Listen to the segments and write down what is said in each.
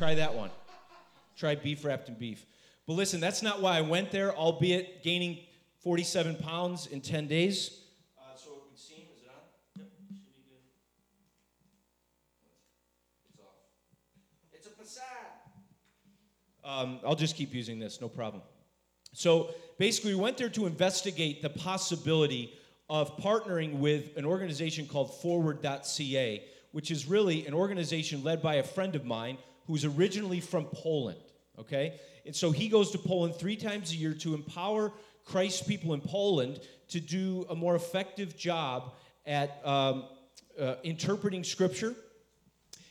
Try that one. Try beef wrapped in beef. But listen, that's not why I went there, albeit gaining 47 pounds in 10 days. Uh, so it would seem, is it on? Yep, should be good. It's off. It's a Passat. Um, I'll just keep using this, no problem. So basically, we went there to investigate the possibility of partnering with an organization called Forward.ca, which is really an organization led by a friend of mine who's originally from Poland. Okay? And so he goes to Poland three times a year to empower Christ's people in Poland to do a more effective job at um, uh, interpreting Scripture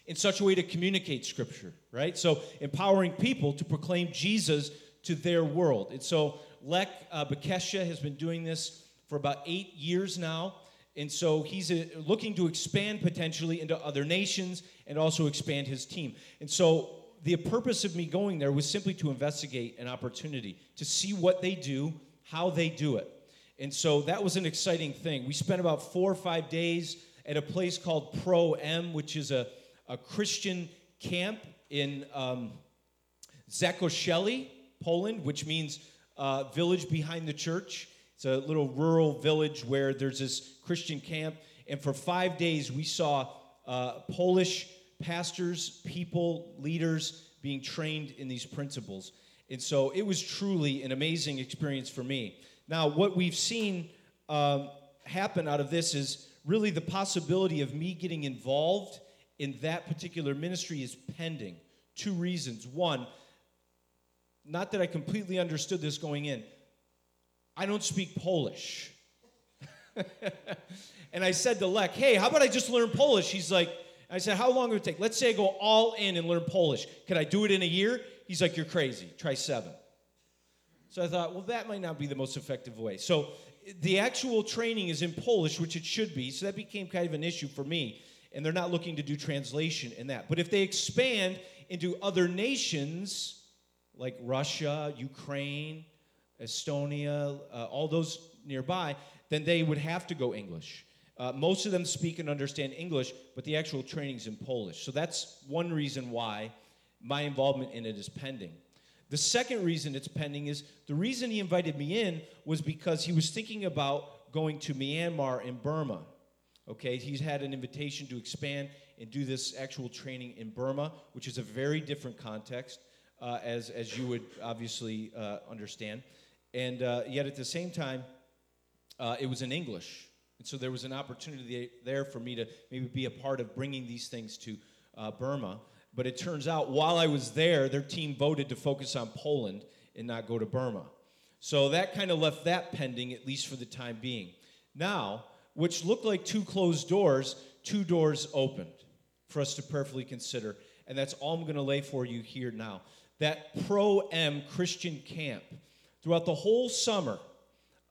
in such a way to communicate Scripture, right? So empowering people to proclaim Jesus to their world. And so Lech uh, Bekesha has been doing this for about eight years now. And so he's uh, looking to expand potentially into other nations and also expand his team. And so the purpose of me going there was simply to investigate an opportunity to see what they do, how they do it. And so that was an exciting thing. We spent about four or five days at a place called Pro M, which is a, a Christian camp in um, Zakościele, Poland, which means uh, village behind the church. It's a little rural village where there's this Christian camp. And for five days, we saw uh, Polish pastors, people, leaders being trained in these principles. And so it was truly an amazing experience for me. Now, what we've seen um, happen out of this is really the possibility of me getting involved in that particular ministry is pending. Two reasons. One, not that I completely understood this going in, I don't speak Polish. and I said to Lech, hey, how about I just learn Polish? He's like, I said, How long would it take? Let's say I go all in and learn Polish. Could I do it in a year? He's like, You're crazy. Try seven. So I thought, well, that might not be the most effective way. So the actual training is in Polish, which it should be. So that became kind of an issue for me. And they're not looking to do translation in that. But if they expand into other nations like Russia, Ukraine, Estonia, uh, all those nearby, then they would have to go English. Uh, most of them speak and understand English, but the actual training's in Polish. So that's one reason why my involvement in it is pending. The second reason it's pending is the reason he invited me in was because he was thinking about going to Myanmar and Burma. Okay, he's had an invitation to expand and do this actual training in Burma, which is a very different context, uh, as, as you would obviously uh, understand. And uh, yet at the same time, uh, it was in English. And so there was an opportunity there for me to maybe be a part of bringing these things to uh, Burma. But it turns out while I was there, their team voted to focus on Poland and not go to Burma. So that kind of left that pending, at least for the time being. Now, which looked like two closed doors, two doors opened for us to prayerfully consider. And that's all I'm going to lay for you here now. That Pro M Christian camp, throughout the whole summer,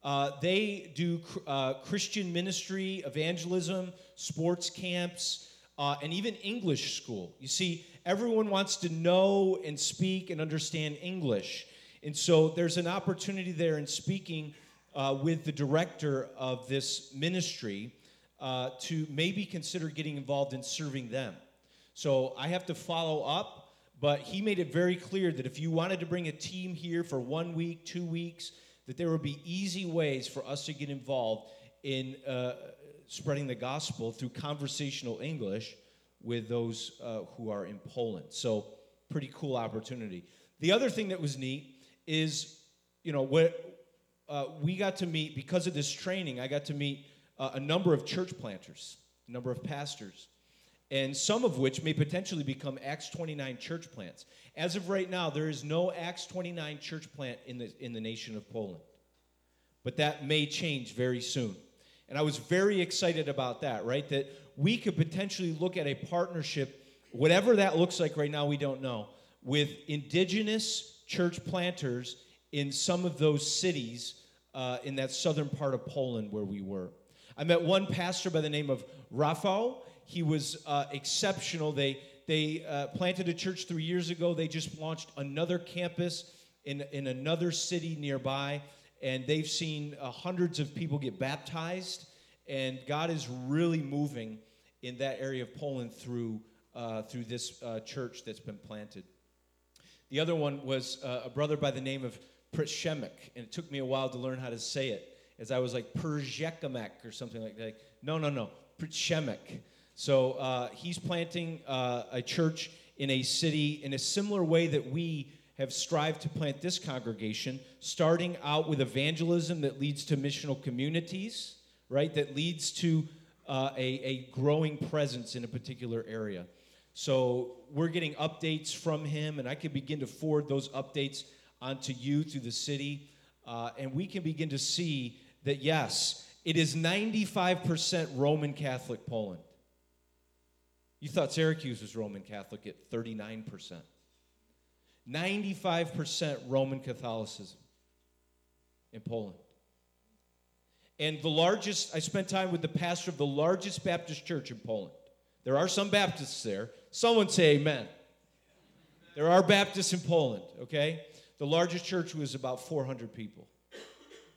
uh, they do uh, Christian ministry, evangelism, sports camps, uh, and even English school. You see, everyone wants to know and speak and understand English. And so there's an opportunity there in speaking uh, with the director of this ministry uh, to maybe consider getting involved in serving them. So I have to follow up, but he made it very clear that if you wanted to bring a team here for one week, two weeks, that there would be easy ways for us to get involved in uh, spreading the gospel through conversational English with those uh, who are in Poland. So, pretty cool opportunity. The other thing that was neat is, you know, what uh, we got to meet because of this training. I got to meet uh, a number of church planters, a number of pastors, and some of which may potentially become Acts 29 church plants. As of right now, there is no Acts 29 church plant in the, in the nation of Poland. But that may change very soon. And I was very excited about that, right? That we could potentially look at a partnership, whatever that looks like right now, we don't know, with indigenous church planters in some of those cities uh, in that southern part of Poland where we were. I met one pastor by the name of Rafał. He was uh, exceptional. They, they uh, planted a church three years ago. They just launched another campus in, in another city nearby, and they've seen uh, hundreds of people get baptized. And God is really moving in that area of Poland through uh, through this uh, church that's been planted. The other one was uh, a brother by the name of Prishemik, and it took me a while to learn how to say it, as I was like Perjekamek or something like that. No, no, no, Prishemik. So uh, he's planting uh, a church in a city in a similar way that we have strived to plant this congregation, starting out with evangelism that leads to missional communities, right? That leads to uh, a, a growing presence in a particular area. So we're getting updates from him, and I can begin to forward those updates onto you through the city. Uh, and we can begin to see that, yes, it is 95% Roman Catholic Poland. You thought Syracuse was Roman Catholic at 39%. 95% Roman Catholicism in Poland. And the largest, I spent time with the pastor of the largest Baptist church in Poland. There are some Baptists there. Someone say amen. There are Baptists in Poland, okay? The largest church was about 400 people.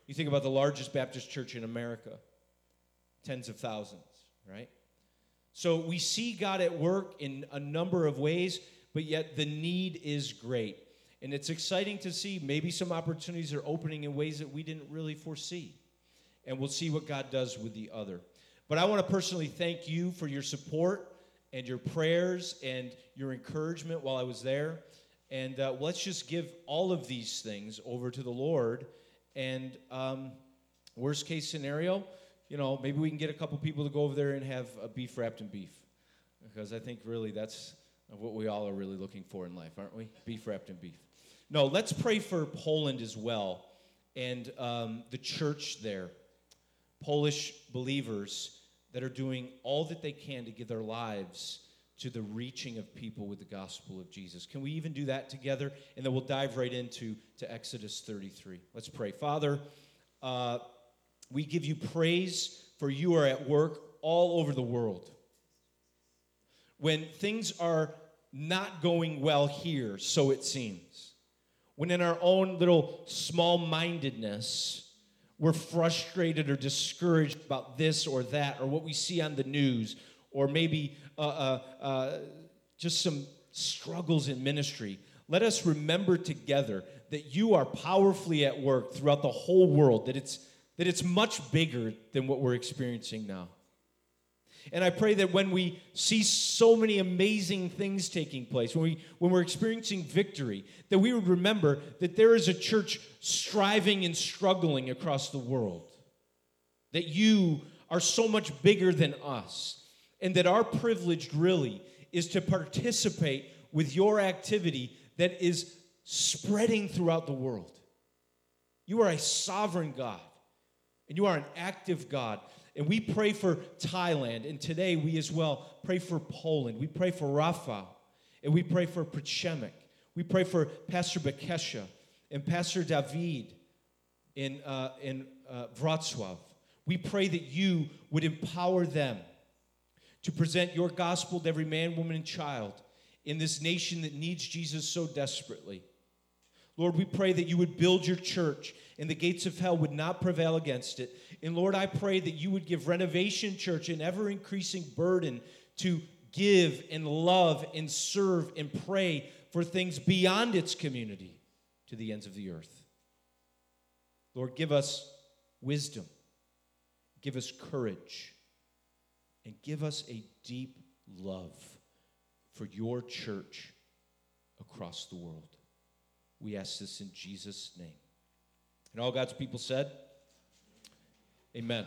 You think about the largest Baptist church in America, tens of thousands, right? So we see God at work in a number of ways, but yet the need is great. And it's exciting to see maybe some opportunities are opening in ways that we didn't really foresee. And we'll see what God does with the other. But I want to personally thank you for your support and your prayers and your encouragement while I was there. And uh, let's just give all of these things over to the Lord. And um, worst case scenario, you know, maybe we can get a couple people to go over there and have a beef wrapped in beef. Because I think really that's what we all are really looking for in life, aren't we? Beef wrapped in beef. No, let's pray for Poland as well and um, the church there. Polish believers that are doing all that they can to give their lives to the reaching of people with the gospel of Jesus. Can we even do that together? And then we'll dive right into to Exodus 33. Let's pray. Father, uh, we give you praise for you are at work all over the world. When things are not going well here, so it seems. When in our own little small mindedness, we're frustrated or discouraged about this or that, or what we see on the news, or maybe uh, uh, uh, just some struggles in ministry. Let us remember together that you are powerfully at work throughout the whole world, that it's that it's much bigger than what we're experiencing now. And I pray that when we see so many amazing things taking place, when, we, when we're experiencing victory, that we would remember that there is a church striving and struggling across the world. That you are so much bigger than us. And that our privilege really is to participate with your activity that is spreading throughout the world. You are a sovereign God. And you are an active God. And we pray for Thailand. And today we as well pray for Poland. We pray for Rafa. And we pray for Prachemik. We pray for Pastor Bekesha and Pastor David in, uh, in uh, Wrocław. We pray that you would empower them to present your gospel to every man, woman, and child in this nation that needs Jesus so desperately. Lord, we pray that you would build your church and the gates of hell would not prevail against it. And Lord, I pray that you would give Renovation Church an ever increasing burden to give and love and serve and pray for things beyond its community to the ends of the earth. Lord, give us wisdom, give us courage, and give us a deep love for your church across the world. We ask this in Jesus' name. And all God's people said, Amen.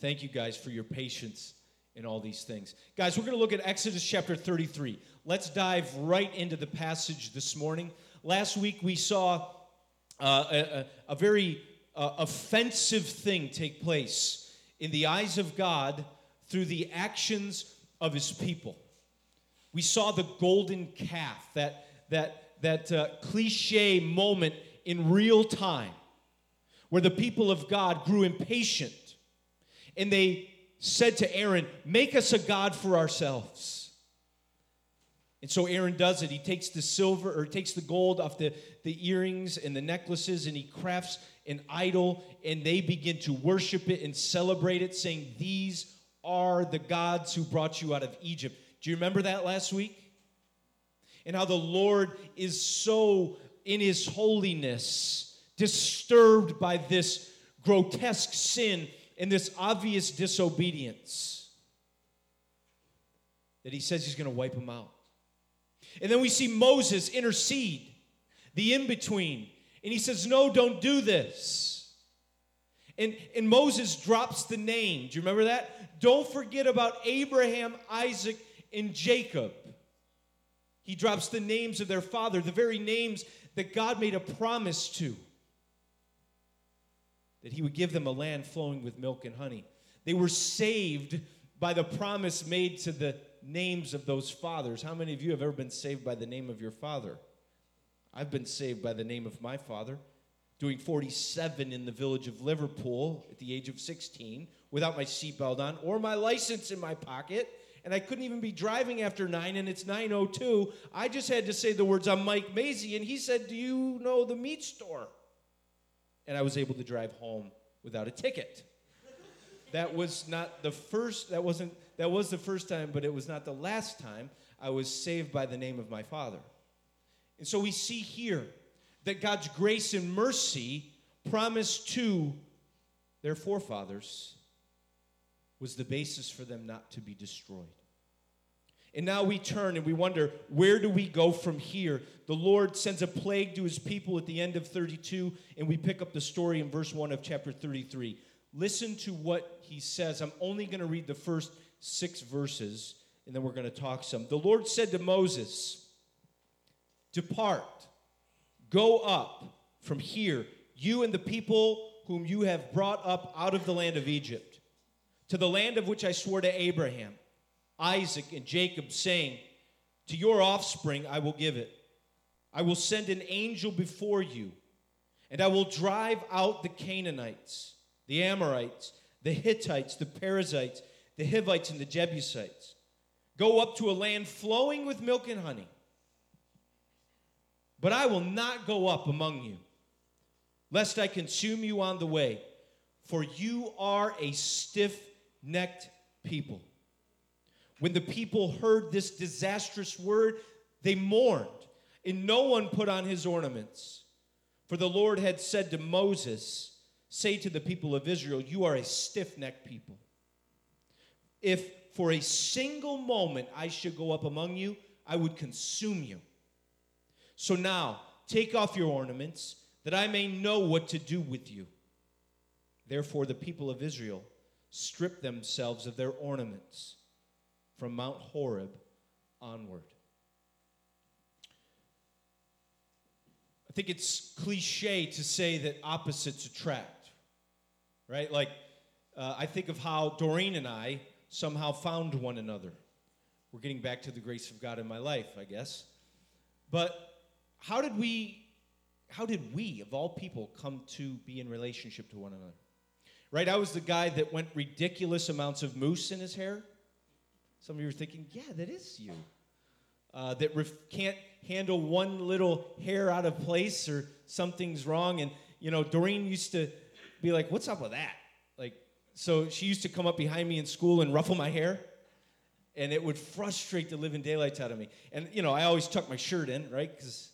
Thank you guys for your patience in all these things. Guys, we're going to look at Exodus chapter 33. Let's dive right into the passage this morning. Last week we saw uh, a, a, very uh, offensive thing take place in the eyes of God through the actions of his people. We saw the golden calf, that, that, that uh, cliche moment in real time where the people of God grew impatient and they said to Aaron, Make us a God for ourselves. And so Aaron does it. He takes the silver or takes the gold off the, the earrings and the necklaces and he crafts an idol and they begin to worship it and celebrate it, saying, These are the gods who brought you out of Egypt. Do you remember that last week? And how the Lord is so in his holiness disturbed by this grotesque sin and this obvious disobedience that he says he's going to wipe them out. And then we see Moses intercede, the in between. And he says, No, don't do this. And, and Moses drops the name. Do you remember that? Don't forget about Abraham, Isaac, and Jacob. He drops the names of their father, the very names that God made a promise to. That he would give them a land flowing with milk and honey. They were saved by the promise made to the names of those fathers. How many of you have ever been saved by the name of your father? I've been saved by the name of my father, doing 47 in the village of Liverpool at the age of 16 without my seatbelt on or my license in my pocket. And I couldn't even be driving after 9 and it's 902. I just had to say the words, I'm Mike Maisie. And he said, Do you know the meat store? And I was able to drive home without a ticket. That was not the first, that wasn't, that was the first time, but it was not the last time I was saved by the name of my Father. And so we see here that God's grace and mercy promised to their forefathers was the basis for them not to be destroyed. And now we turn and we wonder, where do we go from here? The Lord sends a plague to his people at the end of 32, and we pick up the story in verse 1 of chapter 33. Listen to what he says. I'm only going to read the first six verses, and then we're going to talk some. The Lord said to Moses, Depart, go up from here, you and the people whom you have brought up out of the land of Egypt, to the land of which I swore to Abraham, Isaac, and Jacob, saying, To your offspring I will give it. I will send an angel before you, and I will drive out the Canaanites the Amorites, the Hittites, the Perizzites, the Hivites, and the Jebusites. Go up to a land flowing with milk and honey. But I will not go up among you, lest I consume you on the way, for you are a stiff necked people. When the people heard this disastrous word, they mourned, and no one put on his ornaments. For the Lord had said to Moses, say to the people of Israel, You are a stiff necked people. If for a single moment I should go up among you, I would consume you. So now, take off your ornaments, that I may know what to do with you. Therefore, the people of Israel stripped themselves of their ornaments from Mount Horeb onward. I think it's cliche to say that opposites attract right? Like, uh, I think of how Doreen and I somehow found one another. We're getting back to the grace of God in my life, I guess. But how did we, how did we, of all people, come to be in relationship to one another? Right? I was the guy that went ridiculous amounts of mousse in his hair. Some of you are thinking, yeah, that is you. Uh, that ref- can't handle one little hair out of place or something's wrong. And, you know, Doreen used to be like, what's up with that? Like, so she used to come up behind me in school and ruffle my hair, and it would frustrate the living daylights out of me. And, you know, I always tuck my shirt in, right? Because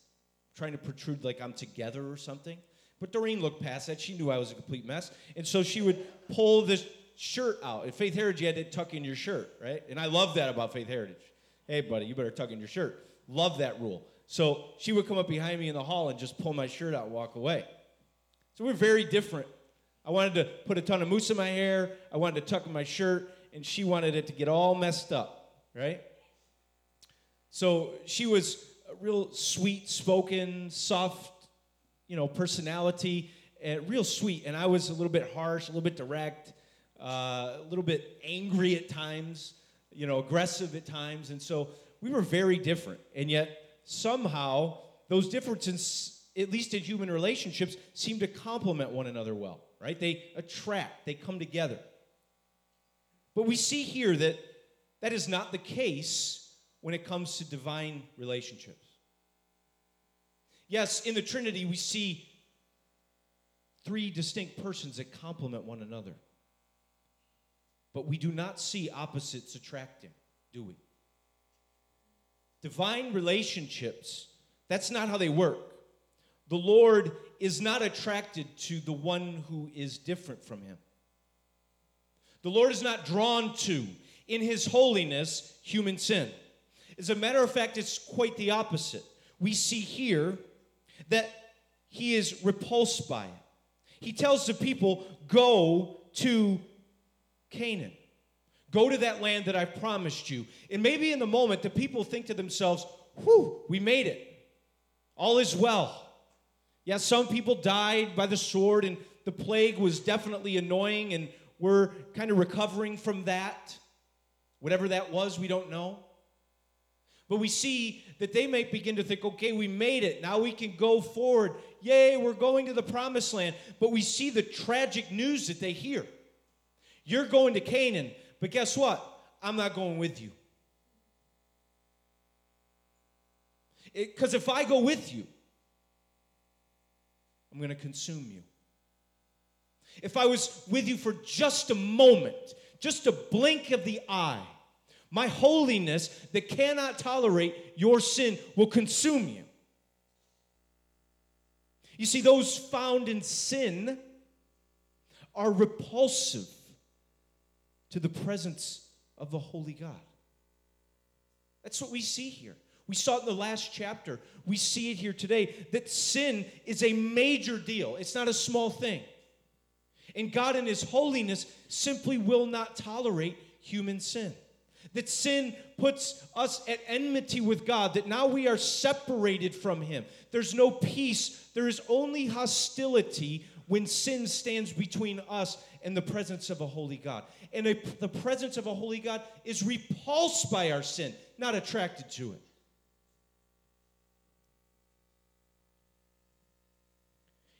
trying to protrude like I'm together or something. But Doreen looked past that. She knew I was a complete mess. And so she would pull this shirt out. At Faith Heritage, you had to tuck in your shirt, right? And I love that about Faith Heritage. Hey, buddy, you better tuck in your shirt. Love that rule. So she would come up behind me in the hall and just pull my shirt out and walk away. So we're very different I wanted to put a ton of mousse in my hair. I wanted to tuck in my shirt, and she wanted it to get all messed up, right? So she was a real sweet spoken, soft, you know, personality, and real sweet. And I was a little bit harsh, a little bit direct, uh, a little bit angry at times, you know, aggressive at times. And so we were very different. And yet somehow those differences, at least in human relationships, seem to complement one another well right? They attract, they come together. But we see here that that is not the case when it comes to divine relationships. Yes, in the Trinity, we see three distinct persons that complement one another. But we do not see opposites attracting, do we? divine relationships, that's not how they work. The Lord is not attracted to the one who is different from him. The Lord is not drawn to, in his holiness, human sin. As a matter of fact, it's quite the opposite. We see here that he is repulsed by it. He tells the people, Go to Canaan. Go to that land that I've promised you. And maybe in the moment, the people think to themselves, Whew, we made it. All is well. Yeah, some people died by the sword, and the plague was definitely annoying, and we're kind of recovering from that. Whatever that was, we don't know. But we see that they may begin to think, okay, we made it. Now we can go forward. Yay, we're going to the promised land. But we see the tragic news that they hear. You're going to Canaan, but guess what? I'm not going with you. Because if I go with you, I'm going to consume you. If I was with you for just a moment, just a blink of the eye, my holiness that cannot tolerate your sin will consume you. You see, those found in sin are repulsive to the presence of the holy God. That's what we see here. We saw it in the last chapter. We see it here today that sin is a major deal, it's not a small thing. And God, in His holiness, simply will not tolerate human sin. That sin puts us at enmity with God, that now we are separated from Him. There's no peace, there is only hostility when sin stands between us and the presence of a holy God. And a, the presence of a holy God is repulsed by our sin, not attracted to it.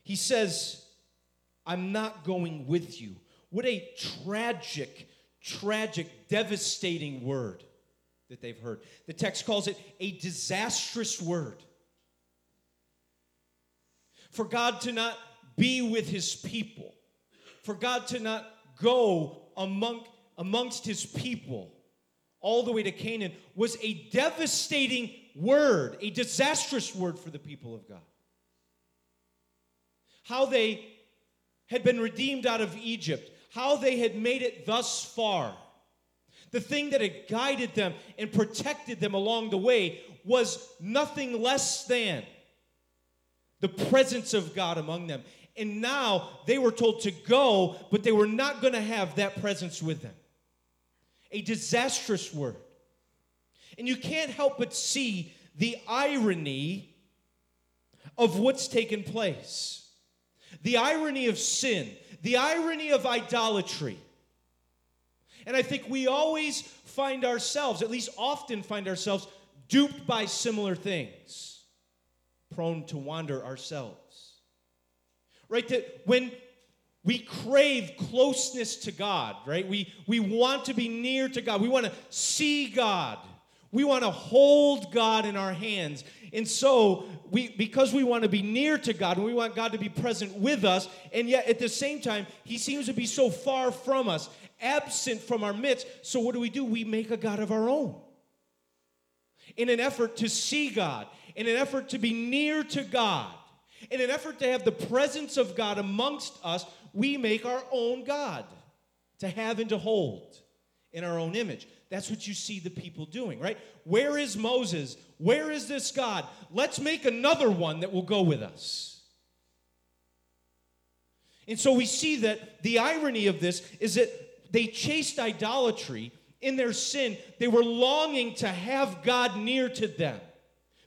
He says, I'm not going with you. What a tragic, tragic, devastating word that they've heard. The text calls it a disastrous word. For God to not be with his people, for God to not go among, amongst his people all the way to Canaan was a devastating word, a disastrous word for the people of God how they had been redeemed out of Egypt, how they had made it thus far. The thing that had guided them and protected them along the way was nothing less than the presence of God among them. And now they were told to go, but they were not going to have that presence with them. A disastrous word. And you can't help but see the irony of what's taken place. The irony of sin, the irony of idolatry. And I think we always find ourselves, at least often find ourselves, duped by similar things, prone to wander ourselves. Right? That when we crave closeness to God, right? We, we want to be near to God. We want to see God. We want to hold God in our hands. And so, we, because we want to be near to God and we want God to be present with us, and yet at the same time, He seems to be so far from us, absent from our midst. So, what do we do? We make a God of our own. In an effort to see God, in an effort to be near to God, in an effort to have the presence of God amongst us, we make our own God to have and to hold in our own image. That's what you see the people doing, right? Where is Moses? Where is this God? Let's make another one that will go with us. And so we see that the irony of this is that they chased idolatry in their sin. They were longing to have God near to them,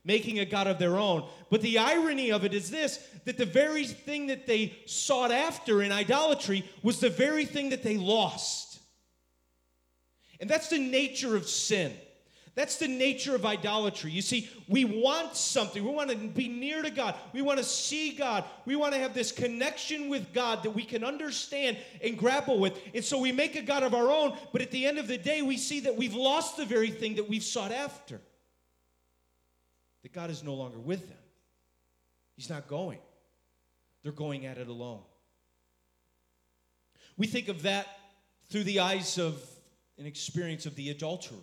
making a God of their own. But the irony of it is this that the very thing that they sought after in idolatry was the very thing that they lost. And that's the nature of sin. That's the nature of idolatry. You see, we want something. We want to be near to God. We want to see God. We want to have this connection with God that we can understand and grapple with. And so we make a God of our own, but at the end of the day, we see that we've lost the very thing that we've sought after. That God is no longer with them. He's not going, they're going at it alone. We think of that through the eyes of an experience of the adulterer.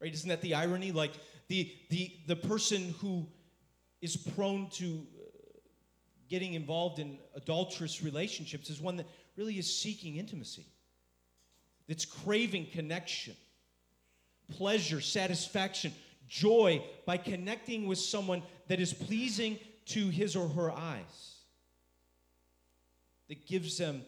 Right? Isn't that the irony? Like The, the, the person who is prone to uh, getting involved in adulterous relationships is one that really is seeking intimacy, that's craving connection, pleasure, satisfaction, joy by connecting with someone that is pleasing to his or her eyes, that gives them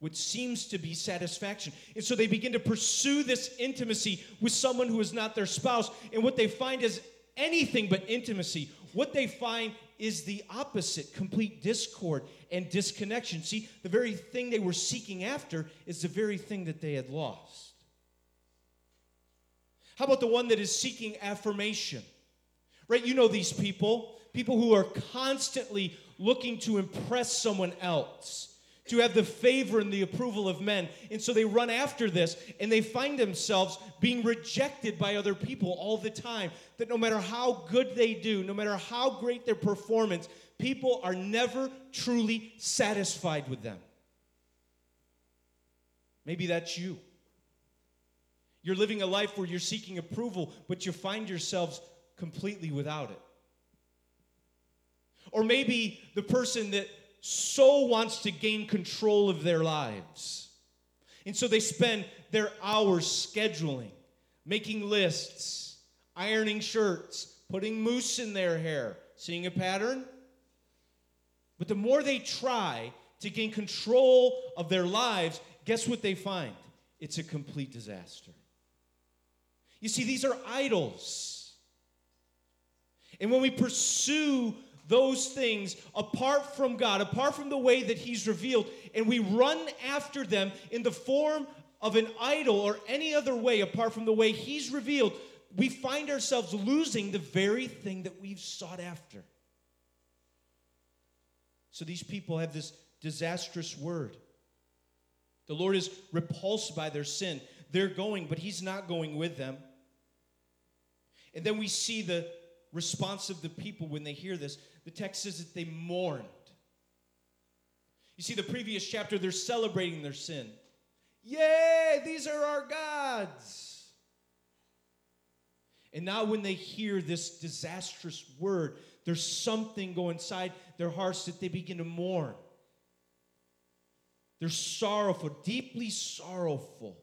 what seems to be satisfaction. And so they begin to pursue this intimacy with someone who is not their spouse. And what they find is anything but intimacy. What they find is the opposite complete discord and disconnection. See, the very thing they were seeking after is the very thing that they had lost. How about the one that is seeking affirmation? Right? You know these people, people who are constantly looking to impress someone else to have the favor and the approval of men. And so they run after this and they find themselves being rejected by other people all the time. That no matter how good they do, no matter how great their performance, people are never truly satisfied with them. Maybe that's you. You're living a life where you're seeking approval, but you find yourselves completely without it. Or maybe the person that so wants to gain control of their lives. And so they spend their hours scheduling, making lists, ironing shirts, putting mousse in their hair. Seeing a pattern? But the more they try to gain control of their lives, guess what they find? It's a complete disaster. You see, these are idols. And when we pursue those things apart from God, apart from the way that He's revealed, and we run after them in the form of an idol or any other way apart from the way He's revealed, we find ourselves losing the very thing that we've sought after. So these people have this disastrous word. The Lord is repulsed by their sin. They're going, but He's not going with them. And then we see the response of the people when they hear this. The text says that they mourned. You see, the previous chapter, they're celebrating their sin. Yay, these are our gods. And now, when they hear this disastrous word, there's something go inside their hearts that they begin to mourn. They're sorrowful, deeply sorrowful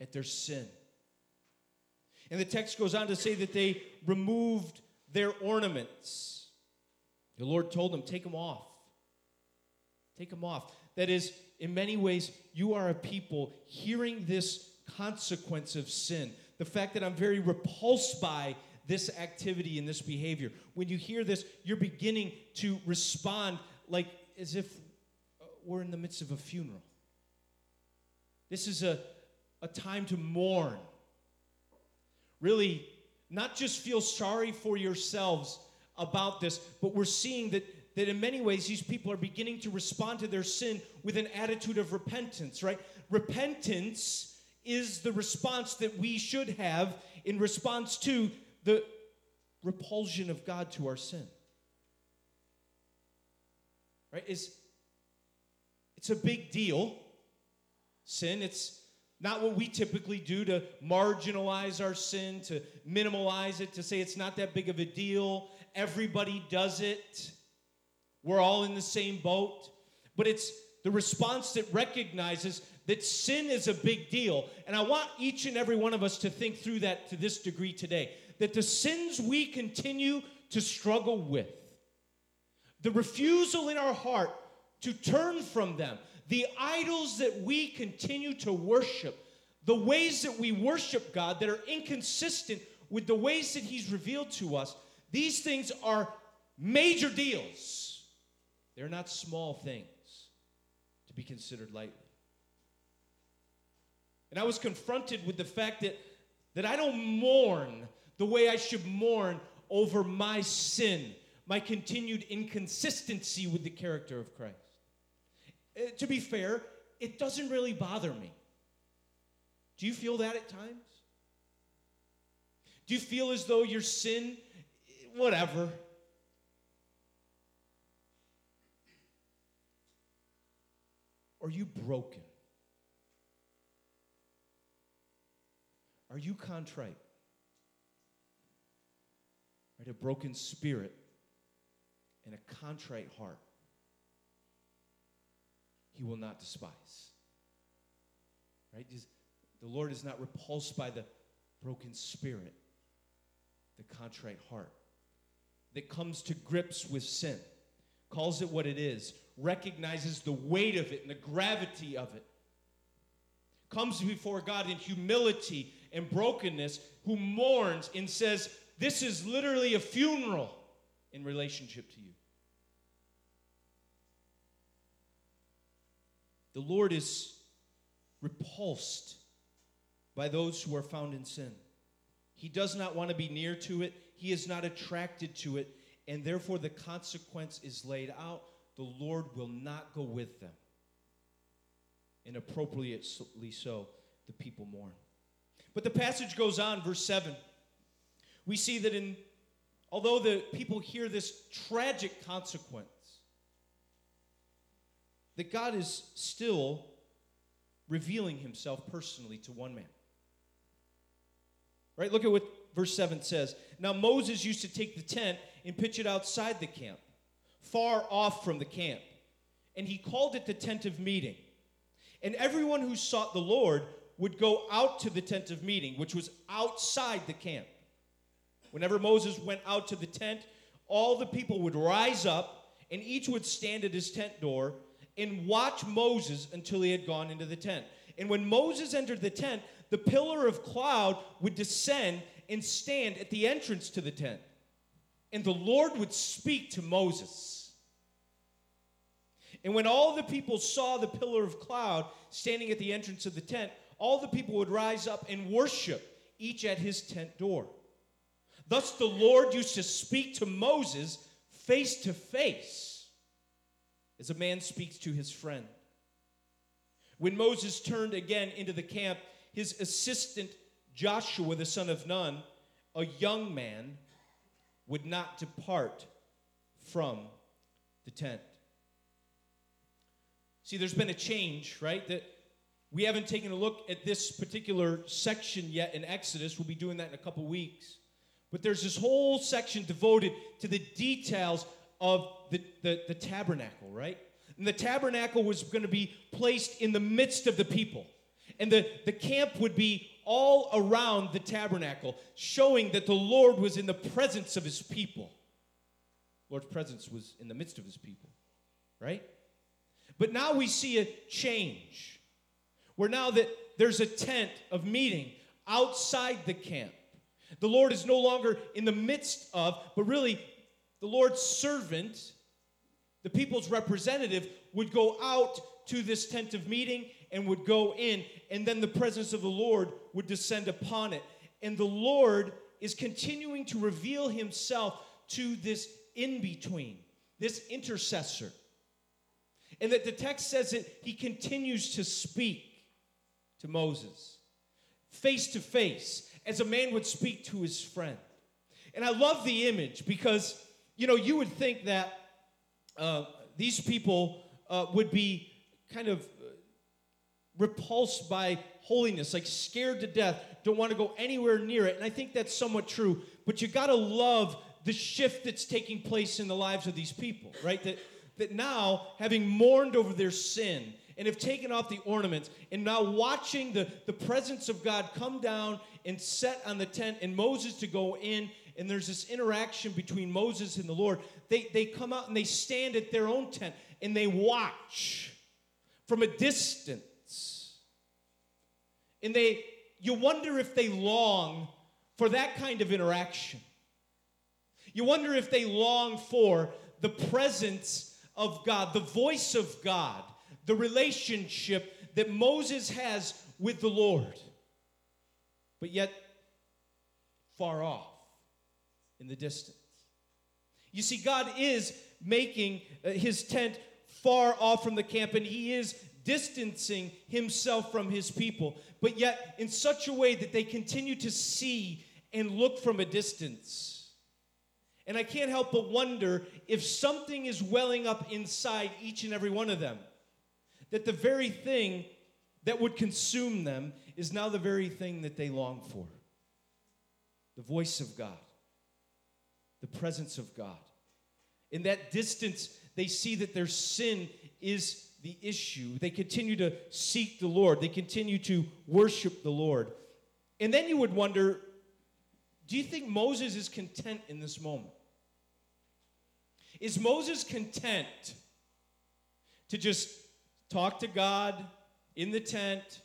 at their sin. And the text goes on to say that they removed their ornaments. The Lord told them, Take them off. Take them off. That is, in many ways, you are a people hearing this consequence of sin. The fact that I'm very repulsed by this activity and this behavior. When you hear this, you're beginning to respond like as if uh, we're in the midst of a funeral. This is a, a time to mourn. Really, not just feel sorry for yourselves about this, but we're seeing that, that in many ways these people are beginning to respond to their sin with an attitude of repentance, right? Repentance is the response that we should have in response to the repulsion of God to our sin. Right? Is it's a big deal. Sin, it's not what we typically do to marginalize our sin, to minimalize it, to say it's not that big of a deal. Everybody does it. We're all in the same boat. But it's the response that recognizes that sin is a big deal. And I want each and every one of us to think through that to this degree today. That the sins we continue to struggle with, the refusal in our heart to turn from them, the idols that we continue to worship, the ways that we worship God that are inconsistent with the ways that He's revealed to us, these things are major deals. They're not small things to be considered lightly. And I was confronted with the fact that, that I don't mourn the way I should mourn over my sin, my continued inconsistency with the character of Christ. Uh, to be fair, it doesn't really bother me. Do you feel that at times? Do you feel as though your sin, whatever? Are you broken? Are you contrite? right? A broken spirit and a contrite heart. He will not despise. Right? The Lord is not repulsed by the broken spirit, the contrite heart that comes to grips with sin, calls it what it is, recognizes the weight of it and the gravity of it, comes before God in humility and brokenness, who mourns and says, This is literally a funeral in relationship to you. The Lord is repulsed by those who are found in sin. He does not want to be near to it, he is not attracted to it, and therefore the consequence is laid out. The Lord will not go with them. And appropriately so, the people mourn. But the passage goes on, verse 7. We see that in although the people hear this tragic consequence, that God is still revealing himself personally to one man. Right? Look at what verse 7 says. Now Moses used to take the tent and pitch it outside the camp, far off from the camp. And he called it the tent of meeting. And everyone who sought the Lord would go out to the tent of meeting, which was outside the camp. Whenever Moses went out to the tent, all the people would rise up, and each would stand at his tent door and watch Moses until he had gone into the tent. And when Moses entered the tent, the pillar of cloud would descend and stand at the entrance to the tent. And the Lord would speak to Moses. And when all the people saw the pillar of cloud standing at the entrance of the tent, all the people would rise up and worship, each at his tent door. Thus the Lord used to speak to Moses face to face, as a man speaks to his friend. When Moses turned again into the camp, his assistant Joshua, the son of Nun, a young man, would not depart from the tent. See, there's been a change, right? That we haven't taken a look at this particular section yet in Exodus. We'll be doing that in a couple weeks. But there's this whole section devoted to the details of the, the, the tabernacle, right? And the tabernacle was going to be placed in the midst of the people. And the, the camp would be all around the tabernacle, showing that the Lord was in the presence of his people. Lord's presence was in the midst of his people, right? But now we see a change where now that there's a tent of meeting outside the camp. The Lord is no longer in the midst of, but really the Lord's servant, the people's representative, would go out to this tent of meeting and would go in, and then the presence of the Lord would descend upon it. And the Lord is continuing to reveal himself to this in between, this intercessor. And that the text says that he continues to speak to Moses, face to face, as a man would speak to his friend. And I love the image because, you know, you would think that uh, these people uh, would be kind of repulsed by holiness, like scared to death, don't want to go anywhere near it. And I think that's somewhat true. But you got to love the shift that's taking place in the lives of these people, right? That, that now, having mourned over their sin, and have taken off the ornaments and now watching the, the presence of God come down and set on the tent and Moses to go in and there's this interaction between Moses and the Lord. They, they come out and they stand at their own tent and they watch from a distance. And they you wonder if they long for that kind of interaction. You wonder if they long for the presence of God, the voice of God, the relationship that Moses has with the Lord, but yet far off in the distance. You see, God is making uh, his tent far off from the camp, and he is distancing himself from his people, but yet in such a way that they continue to see and look from a distance. And I can't help but wonder if something is welling up inside each and every one of them that the very thing that would consume them is now the very thing that they long for the voice of God. the presence of God. In that distance, they see that their sin is the issue. They continue to seek the Lord, they continue to worship the Lord. And then you would wonder do you think Moses is content in this moment? Is Moses content to just talk to God in the tent,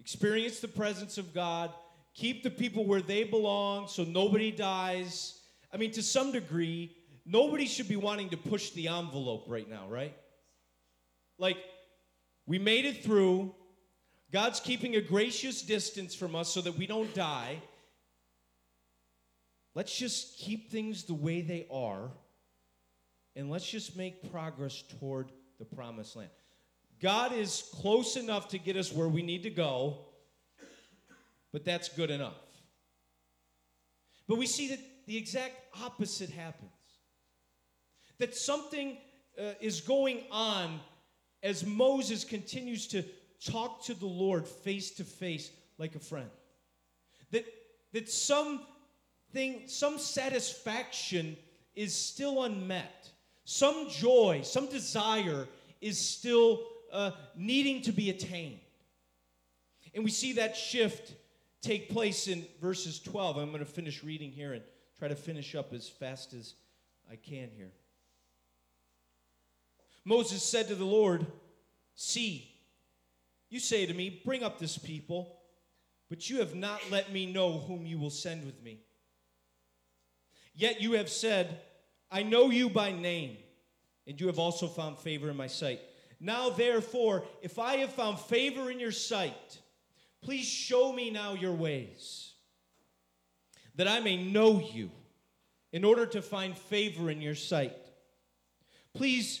experience the presence of God, keep the people where they belong so nobody dies? I mean, to some degree, nobody should be wanting to push the envelope right now, right? Like, we made it through. God's keeping a gracious distance from us so that we don't die. Let's just keep things the way they are and let's just make progress toward the promised land. God is close enough to get us where we need to go, but that's good enough. But we see that the exact opposite happens. That something uh, is going on as Moses continues to talk to the Lord face to face like a friend. That, that something, some satisfaction is still unmet. Some joy, some desire is still uh, needing to be attained. And we see that shift take place in verses 12. I'm going to finish reading here and try to finish up as fast as I can here. Moses said to the Lord, See, you say to me, Bring up this people, but you have not let me know whom you will send with me. Yet you have said, I know you by name, and you have also found favor in my sight. Now, therefore, if I have found favor in your sight, please show me now your ways, that I may know you, in order to find favor in your sight. Please,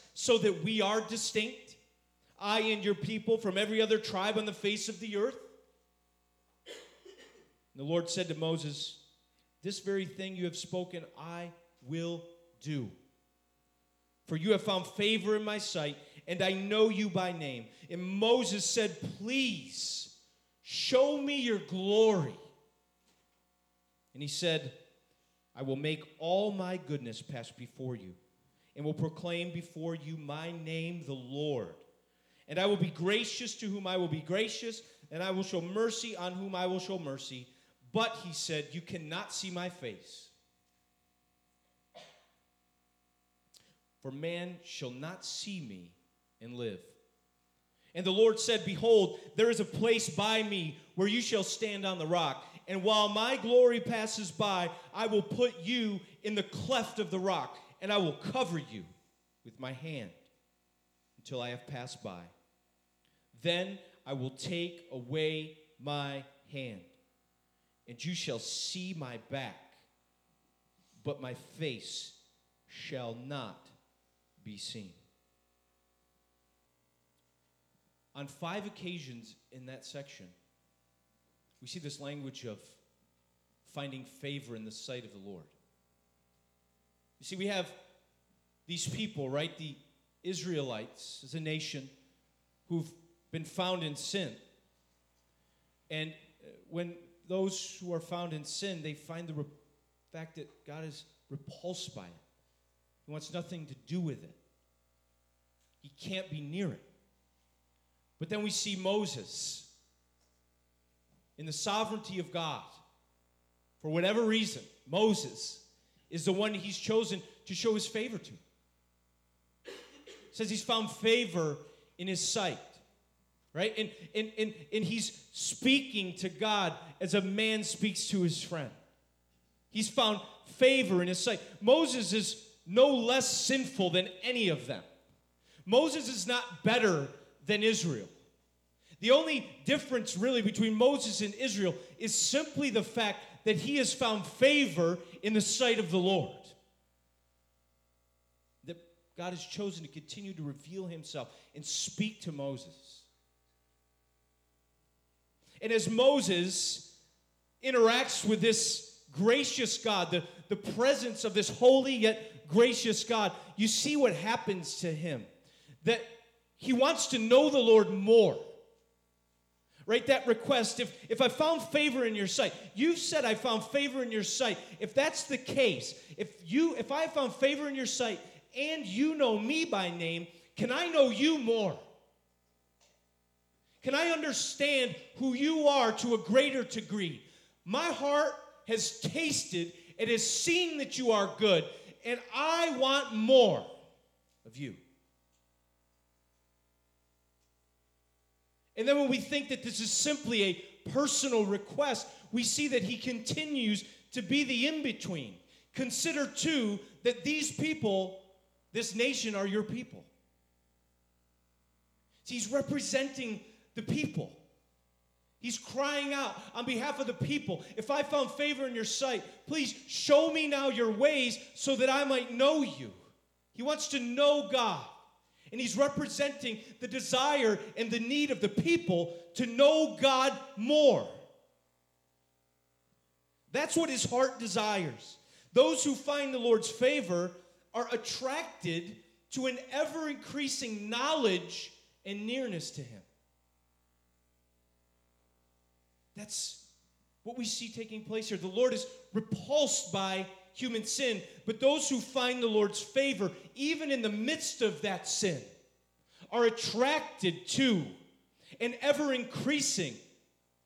so that we are distinct, I and your people, from every other tribe on the face of the earth? And the Lord said to Moses, This very thing you have spoken, I will do. For you have found favor in my sight, and I know you by name. And Moses said, Please show me your glory. And he said, I will make all my goodness pass before you, and will proclaim before you my name, the Lord. And I will be gracious to whom I will be gracious, and I will show mercy on whom I will show mercy. But he said, You cannot see my face for man shall not see me and live. And the Lord said, Behold, there is a place by me where you shall stand on the rock. And while my glory passes by, I will put you in the cleft of the rock, and I will cover you with my hand until I have passed by. Then I will take away my hand, and you shall see my back, but my face shall not be seen. On five occasions in that section, we see this language of finding favor in the sight of the Lord. You see, we have these people, right? The Israelites as a nation who've been found in sin. And uh, when those who are found in sin, they find the re- fact that God is repulsed by it. He wants nothing to do with it. He can't be near it. But then we see Moses in the sovereignty of God. For whatever reason, Moses is the one he's chosen to show his favor to. says he's found favor in his sight. Right? And, and, and, and he's speaking to God as a man speaks to his friend. He's found favor in his sight. Moses is no less sinful than any of them. Moses is not better than Israel. The only difference, really, between Moses and Israel is simply the fact that he has found favor in the sight of the Lord. that God has chosen to continue to reveal himself and speak to Moses. And as Moses interacts with this gracious God, the, the presence of this holy yet gracious God, you see what happens to him. That he wants to know the Lord more. Right? That request, if, if I found favor in your sight, you said I found favor in your sight. If that's the case, if you if I found favor in your sight and you know me by name, can I know you more? Can I understand who you are to a greater degree? My heart has tasted, it has seen that you are good, and I want more of you. And then when we think that this is simply a personal request, we see that he continues to be the in between. Consider, too, that these people, this nation, are your people. He's representing the people. He's crying out on behalf of the people. If I found favor in your sight, please show me now your ways so that I might know you. He wants to know God. And he's representing the desire and the need of the people to know God more. That's what his heart desires. Those who find the Lord's favor are attracted to an ever increasing knowledge and nearness to him. That's what we see taking place here. The Lord is repulsed by human sin, but those who find the Lord's favor, even in the midst of that sin, are attracted to an ever increasing,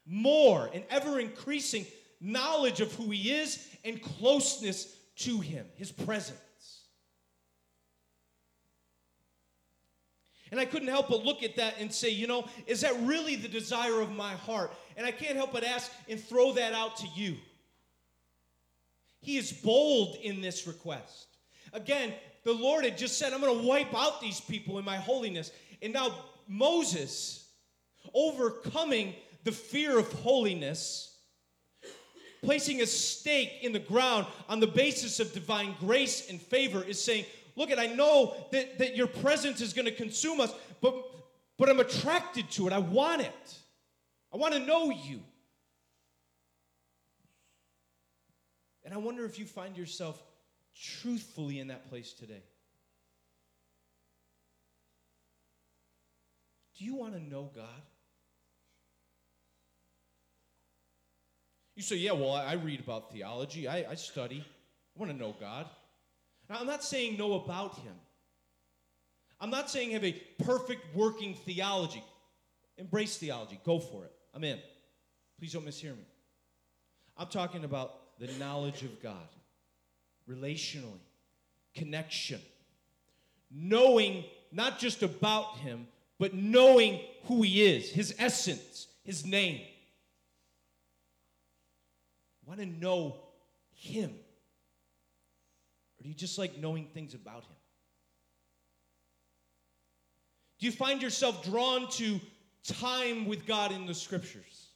more, an ever increasing knowledge of who He is and closeness to Him, His presence. And I couldn't help but look at that and say, you know, is that really the desire of my heart? And I can't help but ask and throw that out to you. He is bold in this request. Again, the Lord had just said, I'm going to wipe out these people in my holiness. And now Moses, overcoming the fear of holiness, placing a stake in the ground on the basis of divine grace and favor, is saying, Look, at I know that, that your presence is going to consume us, but, but I'm attracted to it. I want it. I want to know you. And I wonder if you find yourself truthfully in that place today. Do you want to know God? You say, yeah, well, I read about theology, I, I study, I want to know God. Now, I'm not saying know about Him. I'm not saying have a perfect working theology. Embrace theology, go for it. I'm in. Please don't mishear me. I'm talking about the knowledge of God, relationally, connection, knowing not just about Him, but knowing who He is, His essence, His name. Want to know Him. Or do you just like knowing things about Him? Do you find yourself drawn to time with God in the scriptures?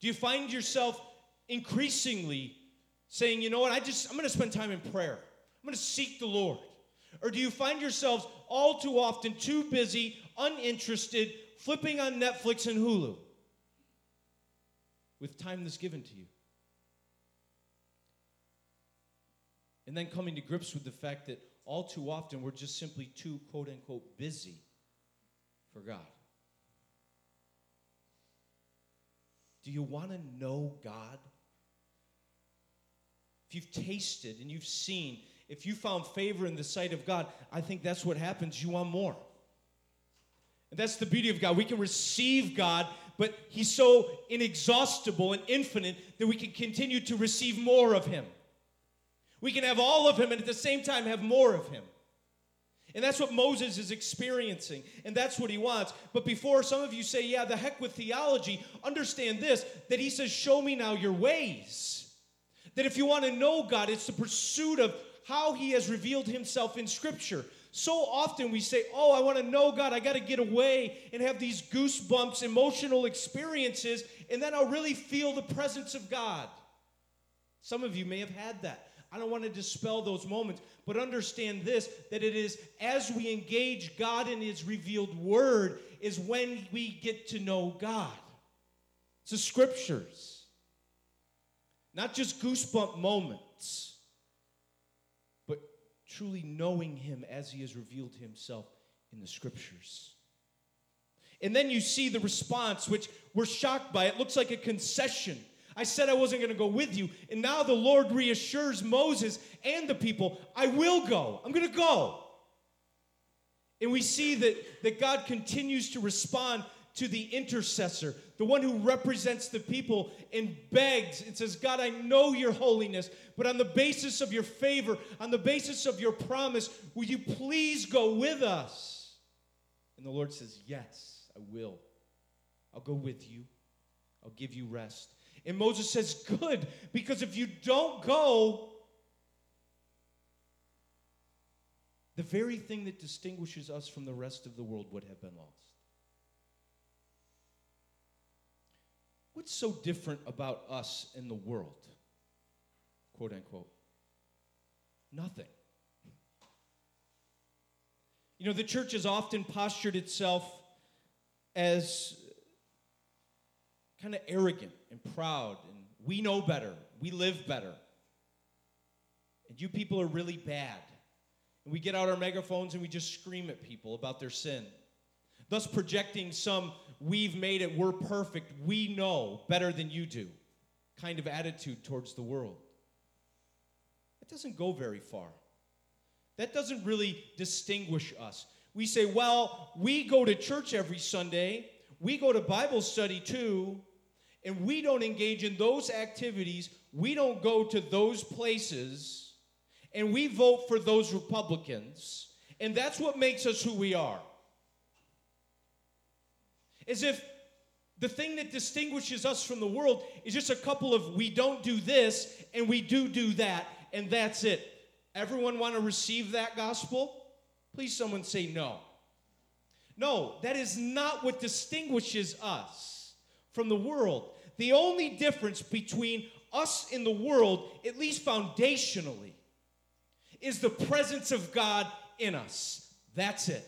Do you find yourself increasingly saying, you know what, I just, I'm going to spend time in prayer. I'm going to seek the Lord. Or do you find yourselves all too often too busy, uninterested, flipping on Netflix and Hulu with time that's given to you? And then coming to grips with the fact that all too often we're just simply too, quote unquote, busy for God. Do you want to know God? If you've tasted and you've seen, if you found favor in the sight of God, I think that's what happens. You want more. And that's the beauty of God. We can receive God, but He's so inexhaustible and infinite that we can continue to receive more of Him. We can have all of him and at the same time have more of him. And that's what Moses is experiencing, and that's what he wants. But before some of you say, yeah, the heck with theology, understand this that he says, Show me now your ways. That if you want to know God, it's the pursuit of how he has revealed himself in Scripture. So often we say, Oh, I want to know God. I got to get away and have these goosebumps, emotional experiences, and then I'll really feel the presence of God. Some of you may have had that. I don't want to dispel those moments, but understand this that it is as we engage God in His revealed word, is when we get to know God. It's the scriptures, not just goosebump moments, but truly knowing Him as He has revealed Himself in the scriptures. And then you see the response, which we're shocked by. It looks like a concession. I said I wasn't going to go with you. And now the Lord reassures Moses and the people, I will go. I'm going to go. And we see that, that God continues to respond to the intercessor, the one who represents the people, and begs and says, God, I know your holiness, but on the basis of your favor, on the basis of your promise, will you please go with us? And the Lord says, Yes, I will. I'll go with you, I'll give you rest. And Moses says, Good, because if you don't go, the very thing that distinguishes us from the rest of the world would have been lost. What's so different about us in the world? Quote unquote. Nothing. You know, the church has often postured itself as kind of arrogant and proud, and we know better, we live better. And you people are really bad. And we get out our megaphones and we just scream at people about their sin, thus projecting some we've made it, we're perfect, we know better than you do kind of attitude towards the world. That doesn't go very far. That doesn't really distinguish us. We say, well, we go to church every Sunday, we go to Bible study too, and we don't engage in those activities, we don't go to those places, and we vote for those Republicans, and that's what makes us who we are. As if the thing that distinguishes us from the world is just a couple of we don't do this and we do do that, and that's it. Everyone want to receive that gospel? Please, someone say no. No, that is not what distinguishes us from the world. The only difference between us in the world, at least foundationally, is the presence of God in us. That's it.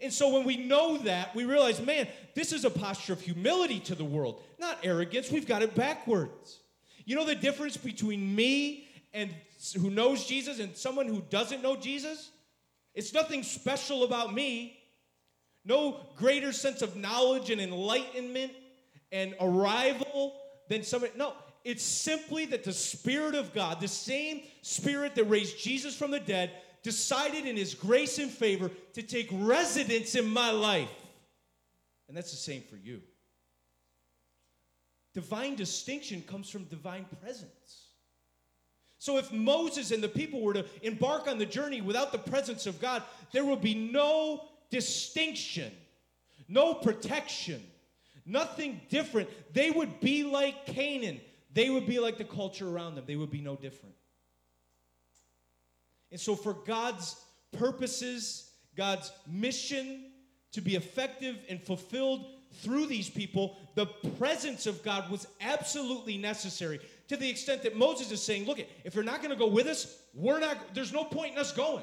And so when we know that, we realize, man, this is a posture of humility to the world, not arrogance. We've got it backwards. You know the difference between me and who knows Jesus and someone who doesn't know Jesus? It's nothing special about me no greater sense of knowledge and enlightenment and arrival than somebody. No, it's simply that the Spirit of God, the same Spirit that raised Jesus from the dead, decided in His grace and favor to take residence in my life. And that's the same for you. Divine distinction comes from divine presence. So if Moses and the people were to embark on the journey without the presence of God, there would be no distinction, no protection, nothing different. They would be like Canaan. They would be like the culture around them. They would be no different. And so, for God's purposes, God's mission to be effective and fulfilled through these people, the presence of God was absolutely necessary to the extent that Moses is saying, Look, if you're not going to go with us, we're not, there's no point in us going.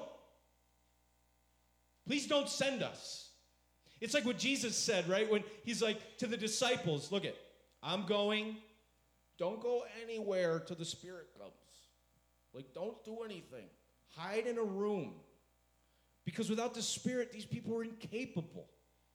Please don't send us. It's like what Jesus said, right? When he's like to the disciples, look it, I'm going. Don't go anywhere till the Spirit comes. Like, don't do anything. Hide in a room. Because without the Spirit, these people are incapable.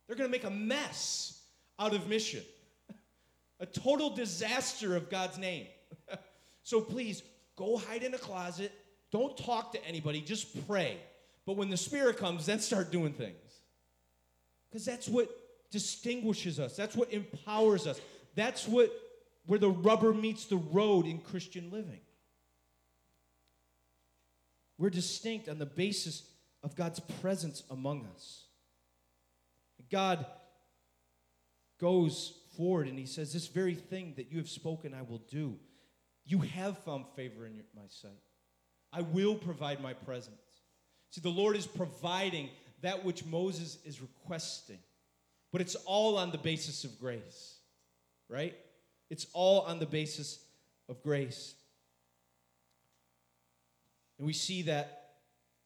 They're going to make a mess out of mission, a total disaster of God's name. so please, go hide in a closet. Don't talk to anybody. Just pray. But when the Spirit comes, then start doing things. Because that's what distinguishes us, that's what empowers us, that's what where the rubber meets the road in Christian living. We're distinct on the basis of God's presence among us. God goes forward and he says, This very thing that you have spoken, I will do. You have found favor in your, my sight. I will provide my presence. See, the Lord is providing that which Moses is requesting, but it's all on the basis of grace, right? It's all on the basis of grace. And we see that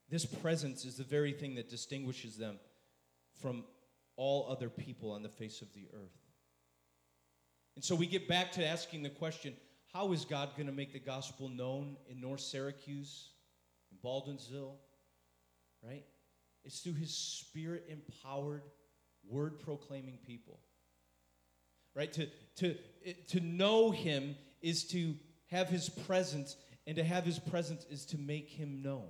this presence is the very thing that distinguishes them from all other people on the face of the earth. And so we get back to asking the question how is God going to make the gospel known in North Syracuse, in Baldwinsville, right? It's through his spirit empowered, word proclaiming people. Right? To, to, to know him is to have his presence, and to have his presence is to make him known.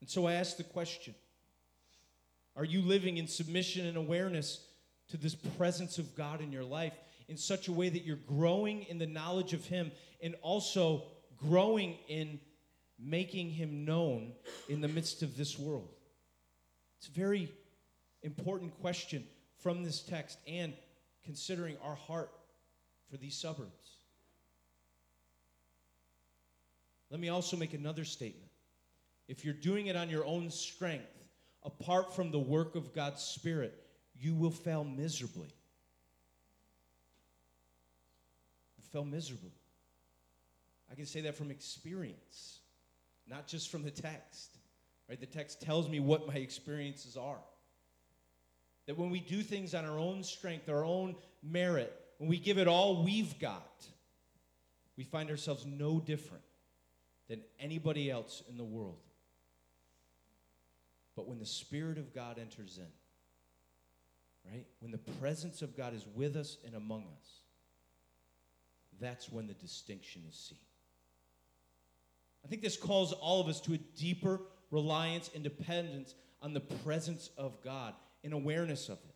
And so I ask the question Are you living in submission and awareness to this presence of God in your life in such a way that you're growing in the knowledge of him and also growing in making him known in the midst of this world? It's a very important question from this text and considering our heart for these suburbs. Let me also make another statement. If you're doing it on your own strength, apart from the work of God's Spirit, you will fail miserably. You fail miserably. I can say that from experience, not just from the text. Right? The text tells me what my experiences are. That when we do things on our own strength, our own merit, when we give it all we've got, we find ourselves no different than anybody else in the world. But when the Spirit of God enters in, right? When the presence of God is with us and among us, that's when the distinction is seen. I think this calls all of us to a deeper reliance and dependence on the presence of God and awareness of it.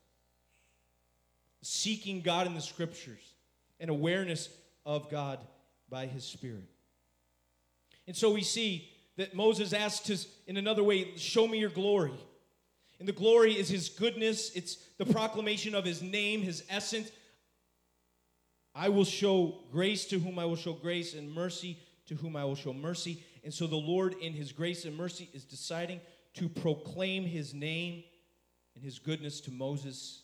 Seeking God in the scriptures and awareness of God by his Spirit. And so we see that Moses asks us in another way, Show me your glory. And the glory is his goodness, it's the proclamation of his name, his essence. I will show grace to whom I will show grace, and mercy to whom I will show mercy. And so the Lord, in his grace and mercy, is deciding to proclaim his name and his goodness to Moses.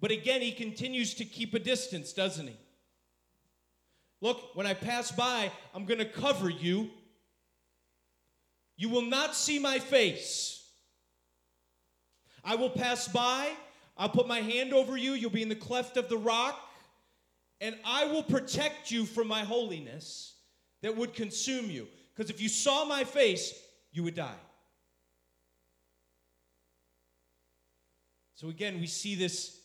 But again, he continues to keep a distance, doesn't he? Look, when I pass by, I'm going to cover you. You will not see my face. I will pass by. I'll put my hand over you. You'll be in the cleft of the rock. And I will protect you from my holiness that would consume you. Because if you saw my face, you would die. So again, we see this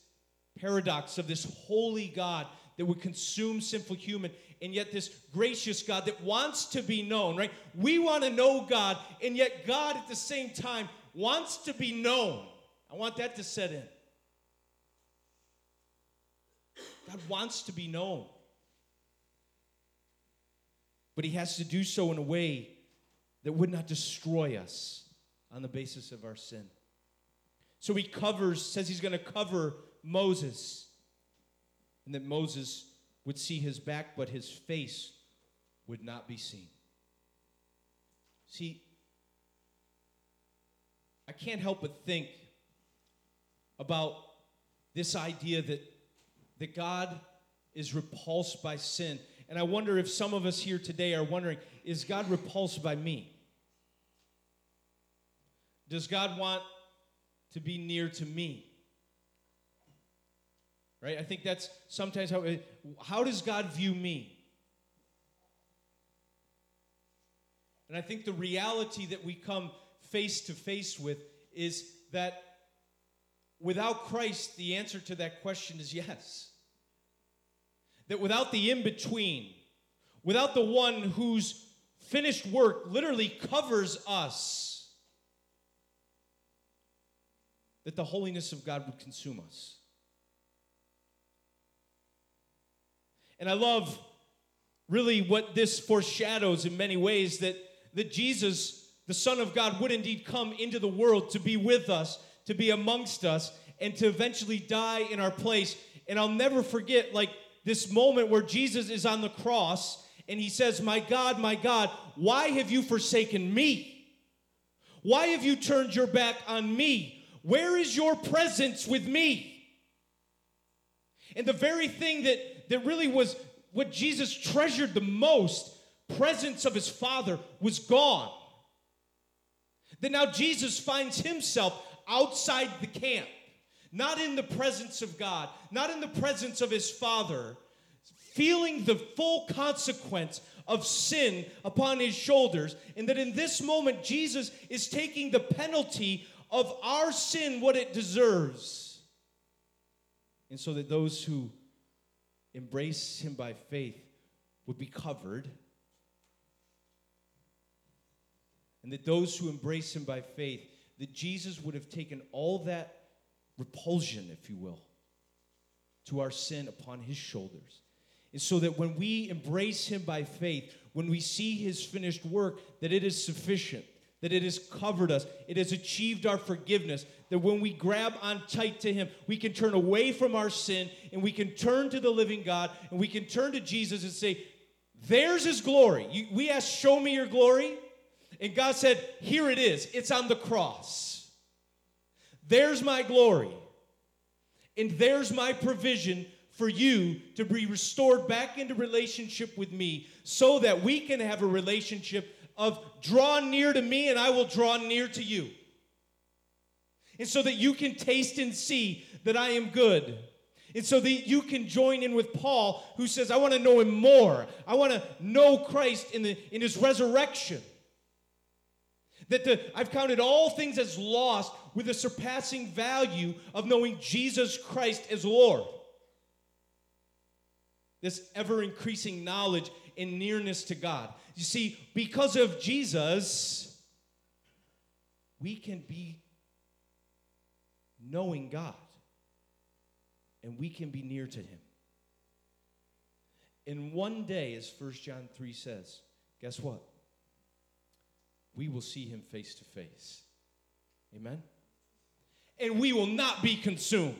paradox of this holy God that would consume sinful human, and yet this gracious God that wants to be known, right? We want to know God, and yet God at the same time wants to be known. I want that to set in. God wants to be known. But he has to do so in a way that would not destroy us on the basis of our sin. So he covers, says he's going to cover Moses, and that Moses would see his back, but his face would not be seen. See, I can't help but think about this idea that, that God is repulsed by sin. And I wonder if some of us here today are wondering is God repulsed by me? Does God want to be near to me? Right? I think that's sometimes how how does God view me? And I think the reality that we come face to face with is that without Christ, the answer to that question is yes. That without the in between, without the one whose finished work literally covers us, that the holiness of God would consume us. And I love really what this foreshadows in many ways that, that Jesus, the Son of God, would indeed come into the world to be with us, to be amongst us, and to eventually die in our place. And I'll never forget, like, this moment where Jesus is on the cross and he says, My God, my God, why have you forsaken me? Why have you turned your back on me? Where is your presence with me? And the very thing that, really was what Jesus treasured the most presence of his Father was gone. That now Jesus finds himself outside the camp, not in the presence of God, not in the presence of his Father, feeling the full consequence of sin upon his shoulders, and that in this moment, Jesus is taking the penalty of our sin, what it deserves. And so that those who embrace him by faith would be covered, and that those who embrace him by faith, that Jesus would have taken all that repulsion, if you will, to our sin upon his shoulders. And so that when we embrace Him by faith, when we see His finished work, that it is sufficient, that it has covered us, it has achieved our forgiveness, that when we grab on tight to Him, we can turn away from our sin and we can turn to the living God and we can turn to Jesus and say, There's His glory. We asked, Show me your glory. And God said, Here it is, it's on the cross. There's my glory. And there's my provision for you to be restored back into relationship with me so that we can have a relationship of draw near to me and I will draw near to you. And so that you can taste and see that I am good. And so that you can join in with Paul, who says, I want to know him more. I want to know Christ in, the, in his resurrection. That the, I've counted all things as lost with the surpassing value of knowing Jesus Christ as Lord this ever increasing knowledge and nearness to God. You see, because of Jesus, we can be knowing God and we can be near to Him. In one day, as 1 John 3 says, guess what? We will see Him face to face. Amen? And we will not be consumed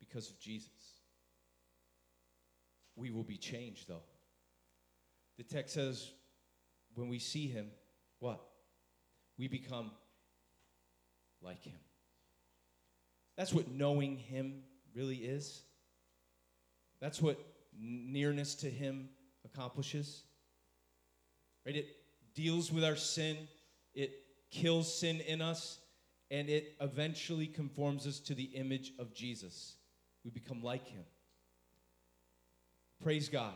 because of Jesus we will be changed, though. The text says, when we see him, what? We become like him. That's what knowing him really is. That's what nearness to him accomplishes. Right? It deals with our sin, it kills sin in us, and it eventually conforms us to the image of Jesus. We become like him. Praise God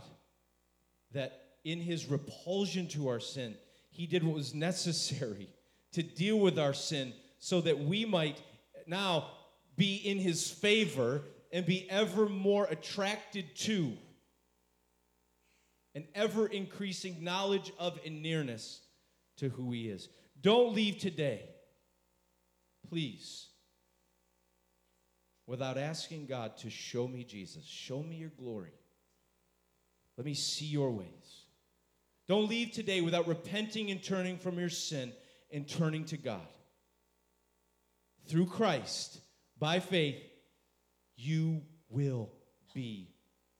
that in his repulsion to our sin, he did what was necessary to deal with our sin so that we might now be in his favor and be ever more attracted to an ever increasing knowledge of and nearness to who he is. Don't leave today, please, without asking God to show me Jesus, show me your glory. Let me see your ways. Don't leave today without repenting and turning from your sin and turning to God. Through Christ, by faith, you will be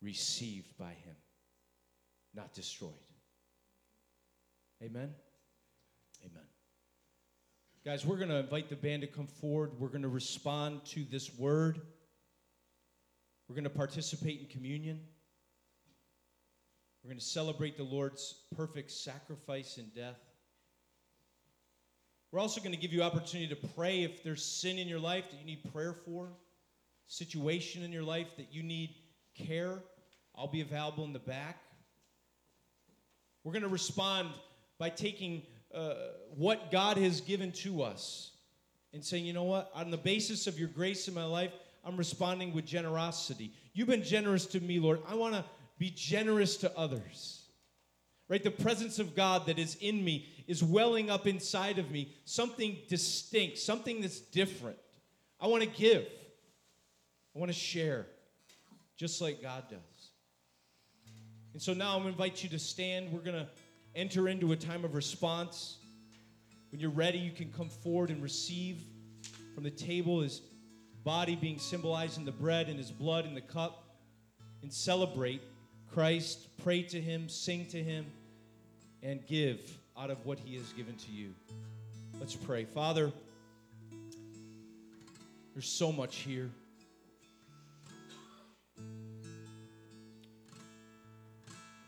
received by Him, not destroyed. Amen? Amen. Guys, we're going to invite the band to come forward. We're going to respond to this word. We're going to participate in communion. We're going to celebrate the Lord's perfect sacrifice and death. We're also going to give you opportunity to pray if there's sin in your life that you need prayer for, situation in your life that you need care. I'll be available in the back. We're going to respond by taking uh, what God has given to us and saying, you know what, on the basis of your grace in my life, I'm responding with generosity. You've been generous to me, Lord. I want to be generous to others. Right? The presence of God that is in me is welling up inside of me, something distinct, something that's different. I want to give, I want to share, just like God does. And so now I'm going to invite you to stand. We're going to enter into a time of response. When you're ready, you can come forward and receive from the table his body being symbolized in the bread and his blood in the cup and celebrate Christ, pray to Him, sing to Him, and give out of what He has given to you. Let's pray. Father, there's so much here.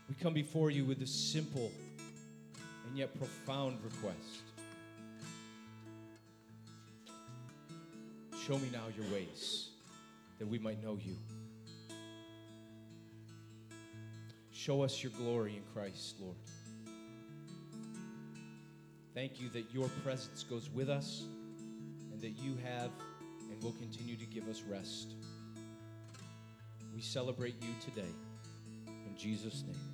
We come before you with a simple and yet profound request. Show me now your ways that we might know you. Show us your glory in Christ, Lord. Thank you that your presence goes with us and that you have and will continue to give us rest. We celebrate you today. In Jesus' name.